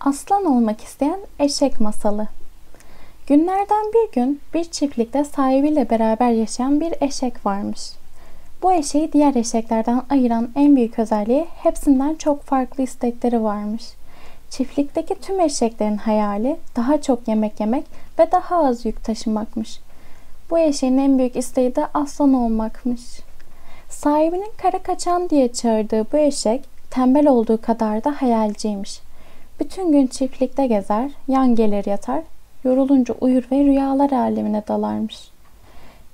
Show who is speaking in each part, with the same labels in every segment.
Speaker 1: Aslan olmak isteyen eşek masalı. Günlerden bir gün bir çiftlikte sahibiyle beraber yaşayan bir eşek varmış. Bu eşeği diğer eşeklerden ayıran en büyük özelliği hepsinden çok farklı istekleri varmış. Çiftlikteki tüm eşeklerin hayali daha çok yemek yemek ve daha az yük taşımakmış. Bu eşeğin en büyük isteği de aslan olmakmış. Sahibinin kara kaçan diye çağırdığı bu eşek tembel olduğu kadar da hayalciymiş. Bütün gün çiftlikte gezer, yan gelir yatar, yorulunca uyur ve rüyalar alemine dalarmış.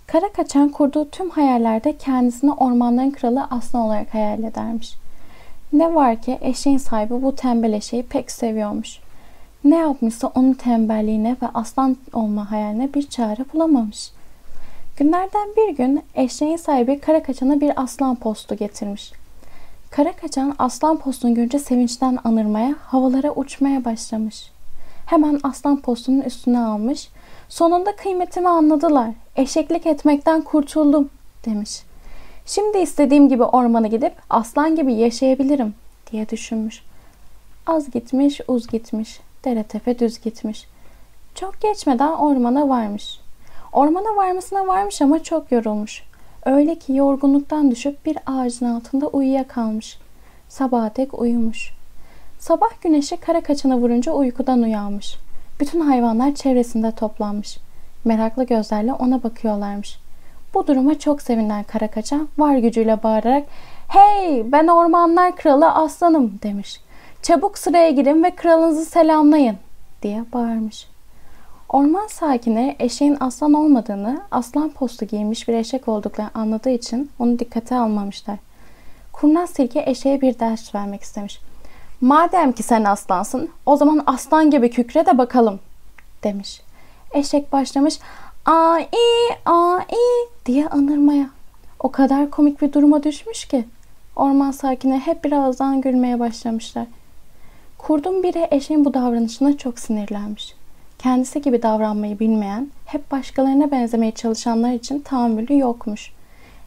Speaker 1: Kara kaçan kurduğu tüm hayallerde kendisini ormanların kralı aslan olarak hayal edermiş. Ne var ki eşeğin sahibi bu tembel eşeği pek seviyormuş. Ne yapmışsa onun tembelliğine ve aslan olma hayaline bir çare bulamamış. Günlerden bir gün eşeğin sahibi kara kaçana bir aslan postu getirmiş. Kara kaçan aslan postunu görünce sevinçten anırmaya, havalara uçmaya başlamış. Hemen aslan postunun üstüne almış. Sonunda kıymetimi anladılar. Eşeklik etmekten kurtuldum demiş. Şimdi istediğim gibi ormana gidip aslan gibi yaşayabilirim diye düşünmüş. Az gitmiş, uz gitmiş, dere tepe düz gitmiş. Çok geçmeden ormana varmış. Ormana varmasına varmış ama çok yorulmuş. Öyle ki yorgunluktan düşüp bir ağacın altında uyuyakalmış. Sabaha dek uyumuş. Sabah güneşi kara kaçana vurunca uykudan uyanmış. Bütün hayvanlar çevresinde toplanmış. Meraklı gözlerle ona bakıyorlarmış. Bu duruma çok sevinen kara kaçan var gücüyle bağırarak ''Hey ben ormanlar kralı aslanım'' demiş. ''Çabuk sıraya girin ve kralınızı selamlayın'' diye bağırmış. Orman sakinleri eşeğin aslan olmadığını, aslan postu giymiş bir eşek olduklarını anladığı için onu dikkate almamışlar. Kurnaz Tilki eşeğe bir ders vermek istemiş. Madem ki sen aslansın, o zaman aslan gibi kükre de bakalım, demiş. Eşek başlamış, ai, ai diye anırmaya. O kadar komik bir duruma düşmüş ki. Orman sakini hep birazdan gülmeye başlamışlar. Kurdun biri eşeğin bu davranışına çok sinirlenmiş kendisi gibi davranmayı bilmeyen, hep başkalarına benzemeye çalışanlar için tahammülü yokmuş.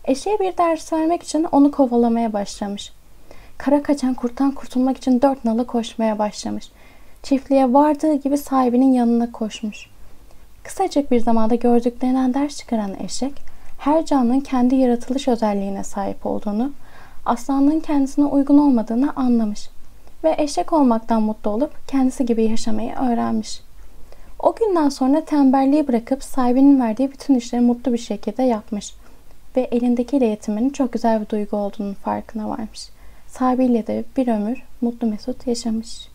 Speaker 1: Eşeğe bir ders vermek için onu kovalamaya başlamış. Kara kaçan kurttan kurtulmak için dört nala koşmaya başlamış. Çiftliğe vardığı gibi sahibinin yanına koşmuş. Kısacık bir zamanda gördüklerinden ders çıkaran eşek, her canlının kendi yaratılış özelliğine sahip olduğunu, aslanın kendisine uygun olmadığını anlamış ve eşek olmaktan mutlu olup kendisi gibi yaşamayı öğrenmiş. O günden sonra tembelliği bırakıp sahibinin verdiği bütün işleri mutlu bir şekilde yapmış ve elindekiyle yetinmenin çok güzel bir duygu olduğunun farkına varmış. Sahibiyle de bir ömür mutlu mesut yaşamış.